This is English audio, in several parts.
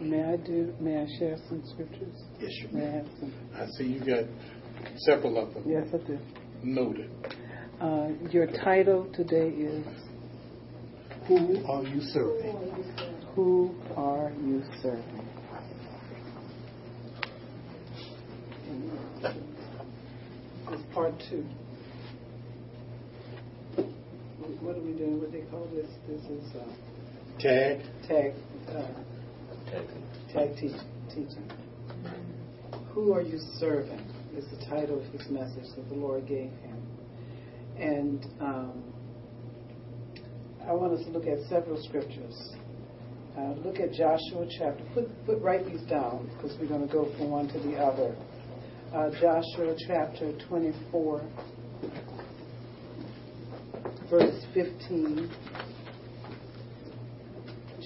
May I do, may I share some scriptures? Yes, you May I have some? I see you got several of them Yes, I do. noted. Uh, your title today is Who are you serving? Who Are You Serving? It's part two. What are we doing? What do they call this? This is uh, Tag. tag, uh, tag teach, teaching. Who are you serving? Is the title of his message that the Lord gave him. And um, I want us to look at several scriptures. Uh, look at Joshua chapter. Put, put write these down because we're going to go from one to the other. Uh, Joshua chapter 24, verse 15.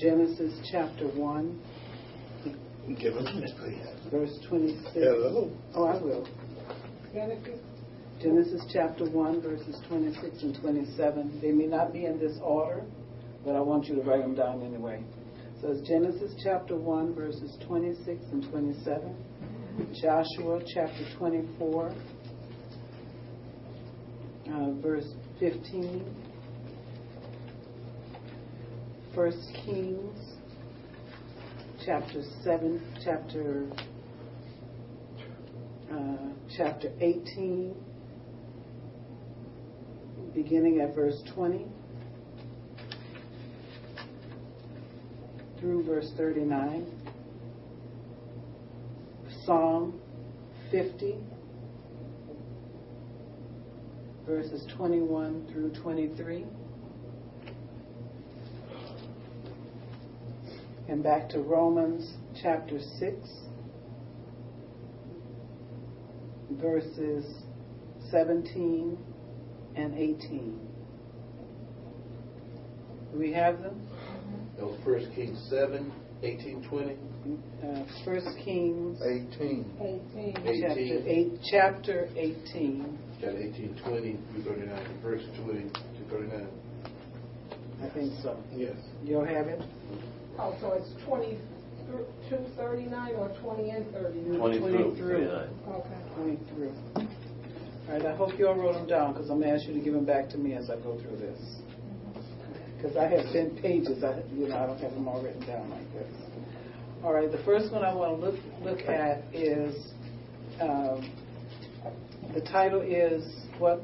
Genesis chapter 1, Give us a minute, please. verse 26. Hello. Oh, I will. Genesis chapter 1, verses 26 and 27. They may not be in this order, but I want you to write them down anyway. So it's Genesis chapter 1, verses 26 and 27. Joshua chapter 24, uh, verse 15. First Kings chapter 7, chapter uh, chapter 18, beginning at verse 20 through verse 39. Psalm 50, verses 21 through 23. And back to Romans chapter 6, verses 17 and 18. Do we have them? That was First Kings 7, 18, 20. Uh, First Kings 18. chapter 18. 8, chapter 18. Got 18, 20 through 39. Verse 20 to 39. I think so. Yes. You'll have it? Oh, so it's twenty-two thirty-nine or twenty and thirty-nine? 20 through 39. 39. Okay. 20 through. All right, I hope you all wrote them down because I'm going to ask you to give them back to me as I go through this. Because I have 10 pages, I, you know, I don't have them all written down like this. All right, the first one I want to look, look at is, um, the title is, what?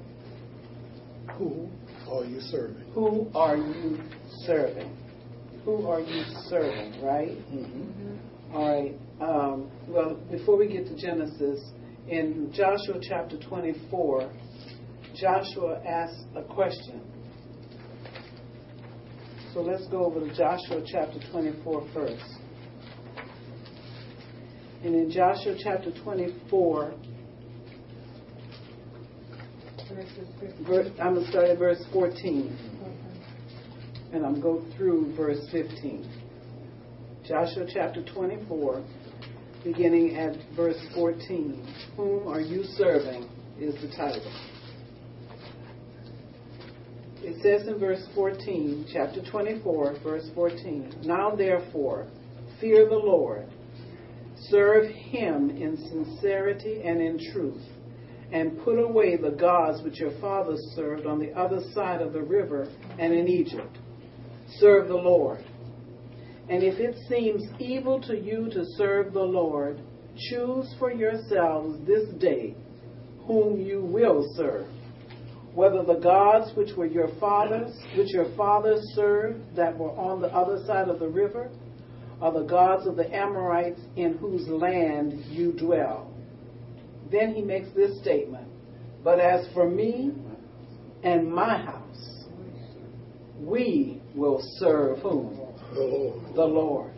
Who are you serving? Who are you serving? Who are you serving, right? Mm-hmm. All right. Um, well, before we get to Genesis, in Joshua chapter 24, Joshua asks a question. So let's go over to Joshua chapter 24 first. And in Joshua chapter 24, verse, I'm going to start at verse 14. And I'm go through verse 15. Joshua chapter 24, beginning at verse 14. Whom are you serving is the title. It says in verse 14, chapter 24, verse 14, Now therefore, fear the Lord, serve him in sincerity and in truth, and put away the gods which your fathers served on the other side of the river and in Egypt. Serve the Lord. And if it seems evil to you to serve the Lord, choose for yourselves this day whom you will serve. Whether the gods which were your fathers, which your fathers served that were on the other side of the river, or the gods of the Amorites in whose land you dwell. Then he makes this statement But as for me and my house, we will serve whom? The Lord.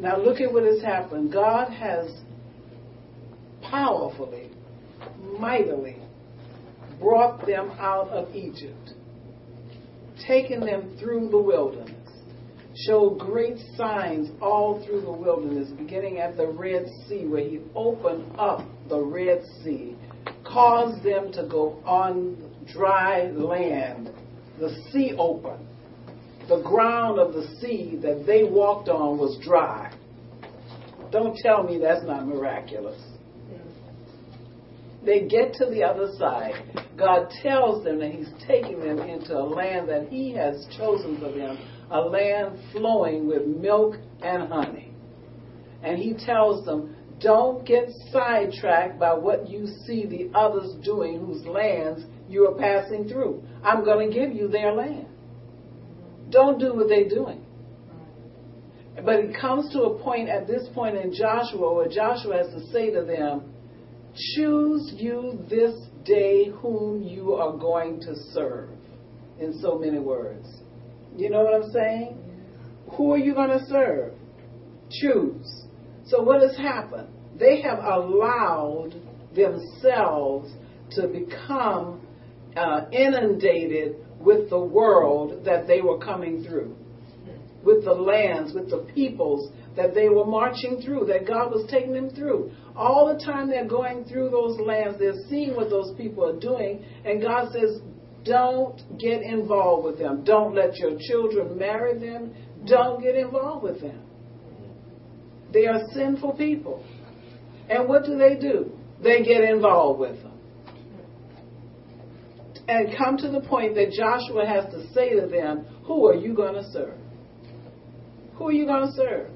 Now look at what has happened. God has powerfully, mightily brought them out of Egypt, taken them through the wilderness, showed great signs all through the wilderness, beginning at the Red Sea, where He opened up the Red Sea, caused them to go on dry land, the sea opened the ground of the sea that they walked on was dry. Don't tell me that's not miraculous. They get to the other side. God tells them that He's taking them into a land that He has chosen for them, a land flowing with milk and honey. And He tells them, don't get sidetracked by what you see the others doing whose lands you are passing through. I'm going to give you their land. Don't do what they're doing. But it comes to a point at this point in Joshua where Joshua has to say to them, Choose you this day whom you are going to serve, in so many words. You know what I'm saying? Who are you going to serve? Choose. So, what has happened? They have allowed themselves to become uh, inundated with the world that they were coming through, with the lands, with the peoples that they were marching through, that God was taking them through. All the time they're going through those lands, they're seeing what those people are doing, and God says, don't get involved with them. Don't let your children marry them. Don't get involved with them. They are sinful people. And what do they do? They get involved with them. And come to the point that Joshua has to say to them, Who are you going to serve? Who are you going to serve?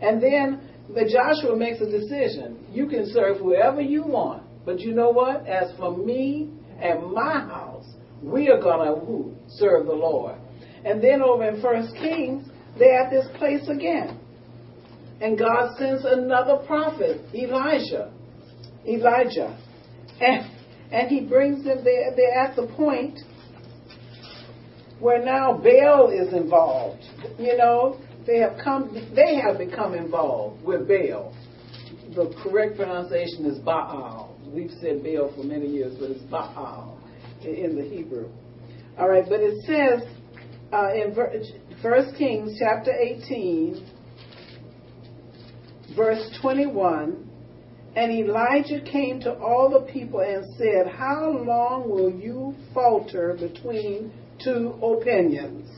And then the Joshua makes a decision. You can serve whoever you want. But you know what? As for me and my house, we are going to serve the Lord. And then over in First Kings, they're at this place again. And God sends another prophet, Elijah. Elijah. And, and he brings them there. They're at the point where now Baal is involved. You know, they have come they have become involved with Baal. The correct pronunciation is Baal. We've said Baal for many years, but it's Baal in the Hebrew. All right, but it says uh, in First Kings chapter 18, verse 21, and Elijah came to all the people and said, How long will you falter between two opinions?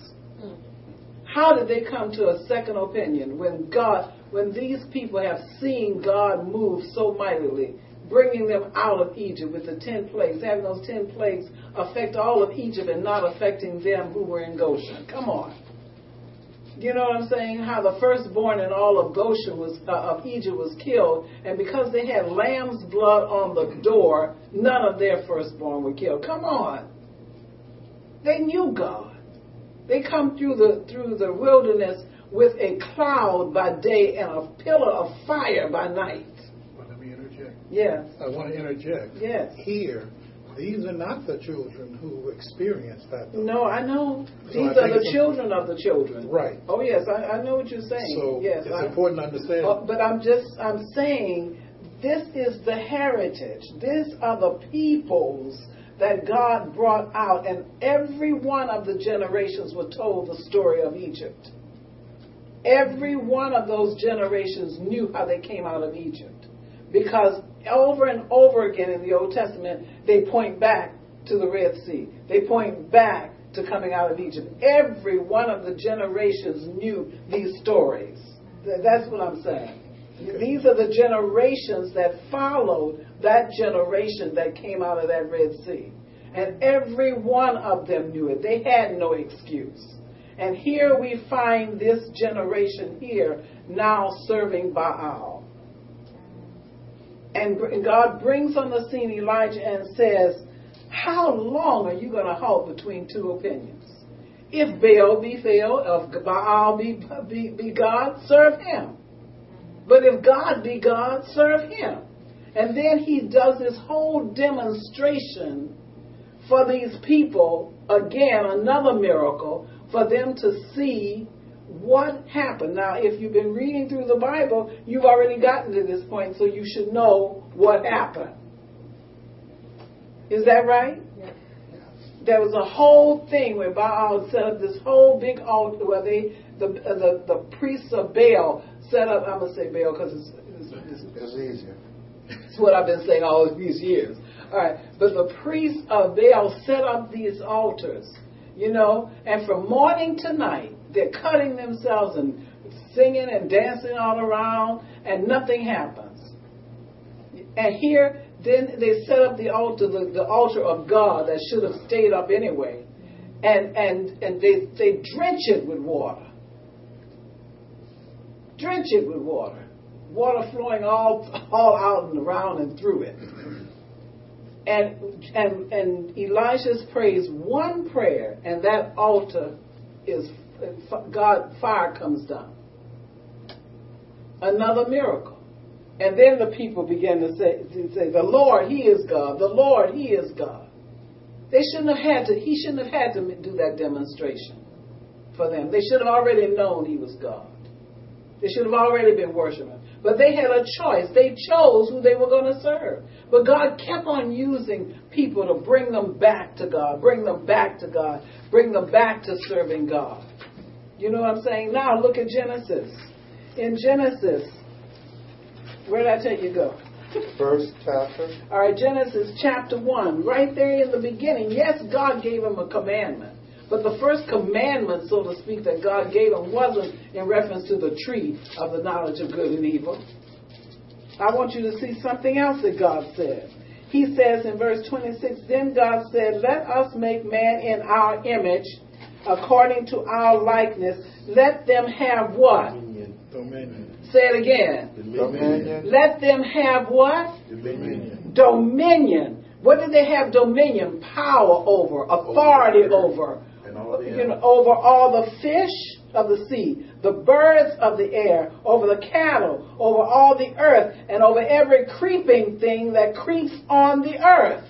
How did they come to a second opinion when God, when these people have seen God move so mightily, bringing them out of Egypt with the ten plagues, having those ten plagues affect all of Egypt and not affecting them who were in Goshen? Come on. You know what I'm saying? How the firstborn in all of Goshen was uh, of Egypt was killed, and because they had lamb's blood on the door, none of their firstborn were killed. Come on. They knew God. They come through the through the wilderness with a cloud by day and a pillar of fire by night. Well, let me interject. Yes. I want to interject. Yes. Here, these are not the children who experienced that. though. No, I know. So I These think are the children of the children. Right. Oh yes, I, I know what you're saying. So yes, it's I- important to understand. Uh, but I'm just I'm saying this is the heritage. These are the peoples that God brought out, and every one of the generations were told the story of Egypt. Every one of those generations knew how they came out of Egypt. Because over and over again in the Old Testament, they point back to the Red Sea. They point back to coming out of Egypt. Every one of the generations knew these stories. That's what I'm saying. These are the generations that followed that generation that came out of that Red Sea. And every one of them knew it. They had no excuse. And here we find this generation here now serving Baal. And God brings on the scene Elijah and says, How long are you going to halt between two opinions? If Baal be Baal, if Baal be, be, be God, serve him. But if God be God, serve him. And then he does this whole demonstration for these people, again, another miracle, for them to see what happened. Now, if you've been reading through the Bible, you've already gotten to this point, so you should know what happened. Is that right? There was a whole thing where Baal set up this whole big altar where they, the, uh, the, the priests of Baal set up, I'm going to say Baal because it's, it's, it's, It's easier. it's what I've been saying all these years. All right, but the priests of Baal set up these altars. You know, and from morning to night, they're cutting themselves and singing and dancing all around, and nothing happens. And here, then they set up the altar, the, the altar of God that should have stayed up anyway, and and and they they drench it with water. Drench it with water, water flowing all all out and around and through it. And and and Elisha prays one prayer, and that altar is God fire comes down. Another miracle. And then the people began to say, to say, the Lord, He is God. The Lord, He is God. They shouldn't have had to, He shouldn't have had to do that demonstration for them. They should have already known He was God. They should have already been worshiping. But they had a choice. They chose who they were going to serve. But God kept on using people to bring them back to God, bring them back to God, bring them back to serving God. You know what I'm saying? Now look at Genesis. In Genesis, where did I tell you to go? First chapter. All right, Genesis chapter 1. Right there in the beginning. Yes, God gave him a commandment. But the first commandment, so to speak, that God gave him wasn't in reference to the tree of the knowledge of good and evil. I want you to see something else that God said. He says in verse 26 Then God said, Let us make man in our image, according to our likeness. Let them have what? Dominion. Dominion. Say it again. Dominion. Let them have what? Dominion. Dominion. What did they have dominion? Power over, authority over, And all the you know, over all the fish of the sea, the birds of the air, over the cattle, over all the earth, and over every creeping thing that creeps on the earth.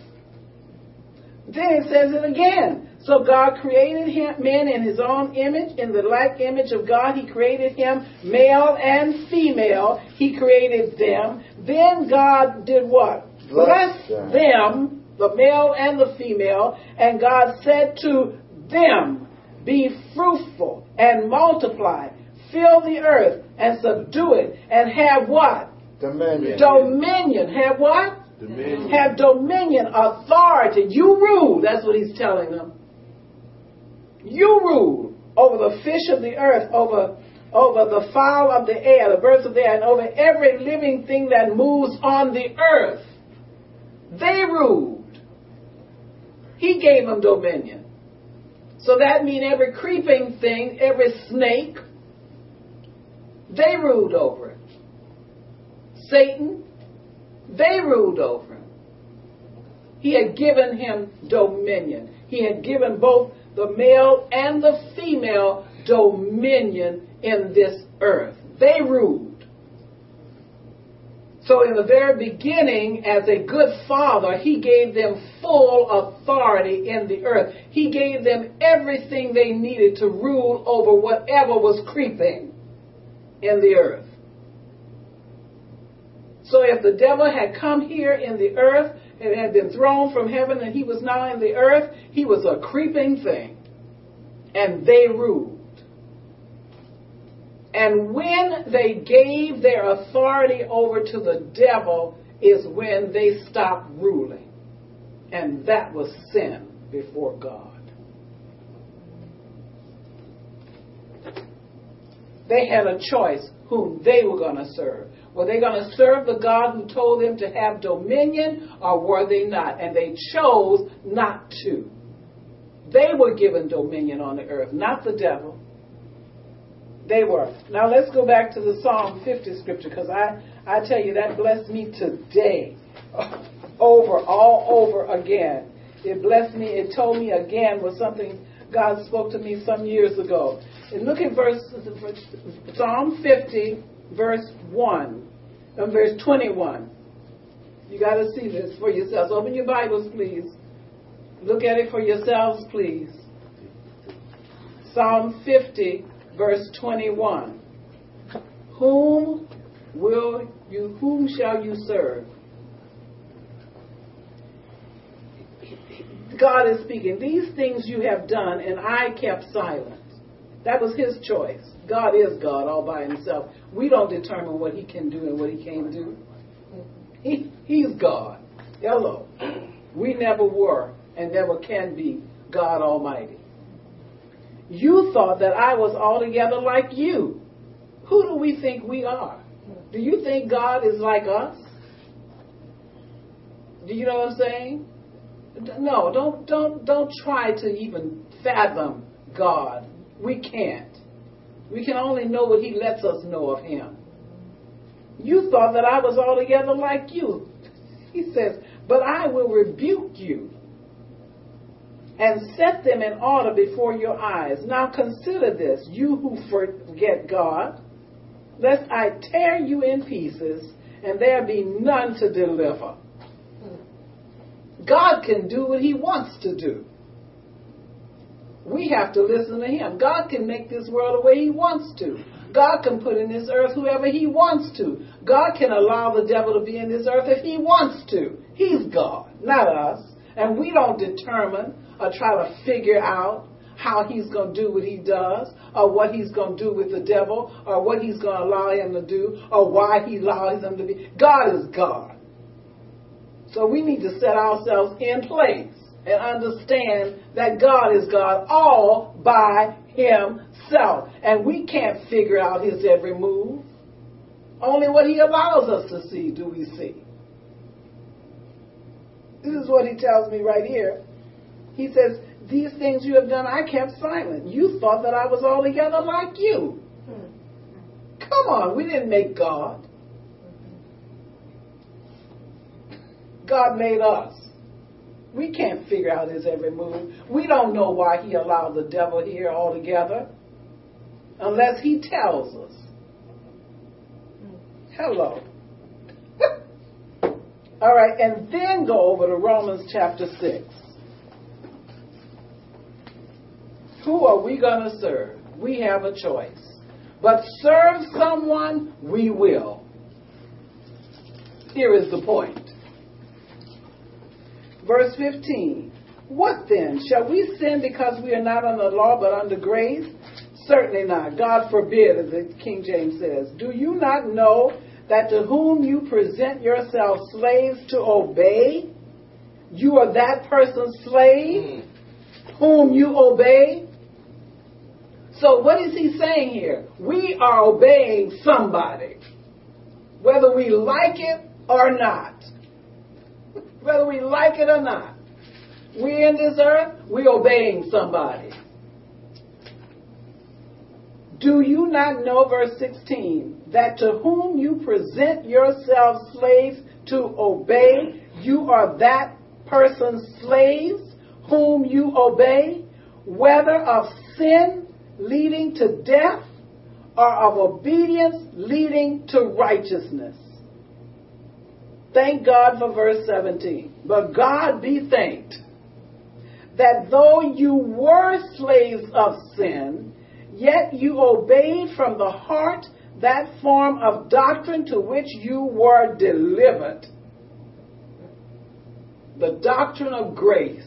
Then it says it again. So God created him, men in his own image, in the like image of God, he created him, male and female, he created them. Then God did what? Bless, them, the male and the female, and God said to them, Be fruitful and multiply, fill the earth and subdue it, and have what? Dominion. Dominion. Have what? Dominion. Have dominion, authority. You rule. That's what he's telling them. You rule over the fish of the earth, over over the fowl of the air, the birds of the air, and over every living thing that moves on the earth. They ruled. He gave them dominion. So that means every creeping thing, every snake, they ruled over it. Satan, they ruled over him. He had given him dominion. He had given both the male and the female dominion in this earth. They ruled. So, in the very beginning, as a good father, he gave them full authority in the earth. He gave them everything they needed to rule over whatever was creeping in the earth. So, if the devil had come here in the earth and had been thrown from heaven and he was now in the earth, he was a creeping thing. And they ruled. And when they gave their authority over to the devil is when they stopped ruling. And that was sin before God. They had a choice whom they were going to serve. Were they going to serve the God who told them to have dominion or were they not? And they chose not to. They were given dominion on the earth, not the devil. They were. Now let's go back to the Psalm 50 scripture because I, I tell you that blessed me today. Over, all over again. It blessed me. It told me again was something God spoke to me some years ago. And look at verse Psalm 50, verse 1, and verse 21. You got to see this for yourselves. Open your Bibles, please. Look at it for yourselves, please. Psalm 50, verse 21. Whom will you, whom shall you serve? God is speaking. These things you have done, and I kept silent. That was his choice. God is God all by himself. We don't determine what he can do and what he can't do. He, he's God. Hello. We never were and never can be God Almighty. You thought that I was altogether like you. Who do we think we are? Do you think God is like us? Do you know what I'm saying? No, don't don't don't try to even fathom God. We can't. We can only know what he lets us know of him. You thought that I was altogether like you. He says, but I will rebuke you and set them in order before your eyes. Now consider this, you who forget God, lest I tear you in pieces and there be none to deliver. God can do what he wants to do. We have to listen to him. God can make this world the way he wants to. God can put in this earth whoever he wants to. God can allow the devil to be in this earth if he wants to. He's God, not us. And we don't determine or try to figure out how he's going to do what he does, or what he's going to do with the devil, or what he's going to allow him to do, or why he allows him to be. God is God. So we need to set ourselves in place and understand that God is God all by himself. And we can't figure out his every move. Only what he allows us to see do we see. This is what he tells me right here. He says, These things you have done, I kept silent. You thought that I was altogether like you. Come on, we didn't make God. God made us. We can't figure out his every move. We don't know why he allowed the devil here altogether unless he tells us. Hello. All right, and then go over to Romans chapter 6. Who are we going to serve? We have a choice. But serve someone, we will. Here is the point. Verse 15. What then? Shall we sin because we are not under law but under grace? Certainly not. God forbid, as the King James says. Do you not know that to whom you present yourselves slaves to obey, you are that person's slave hmm. whom you obey? So what is he saying here? We are obeying somebody, whether we like it or not. Whether we like it or not. We in this earth, we obeying somebody. Do you not know, verse 16, that to whom you present yourselves slaves to obey, you are that person's slaves whom you obey, whether of sin leading to death or of obedience leading to righteousness. Thank God for verse 17. But God be thanked that though you were slaves of sin, yet you obeyed from the heart that form of doctrine to which you were delivered. The doctrine of grace.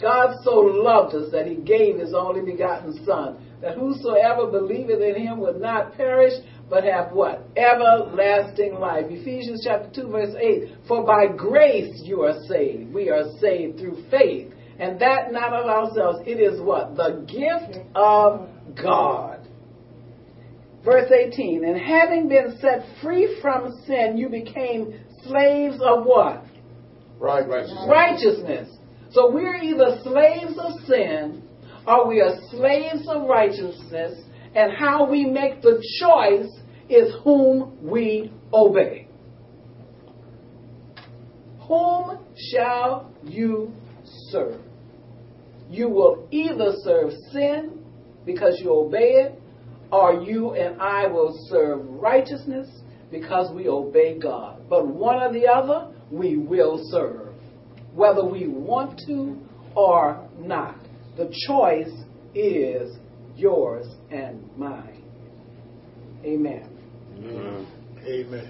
God so loved us that he gave his only begotten Son, that whosoever believeth in him would not perish, but have what? Everlasting life. Ephesians chapter 2, verse 8. For by grace you are saved. We are saved through faith. And that not of ourselves. It is what? The gift of God. Verse 18. And having been set free from sin, you became slaves of what? Right, Righteousness. Righteousness. So we're either slaves of sin or we are slaves of righteousness, and how we make the choice is whom we obey. Whom shall you serve? You will either serve sin because you obey it, or you and I will serve righteousness because we obey God. But one or the other, we will serve whether we want to or not. The choice is yours and mine. Amen. Mm-hmm. Amen.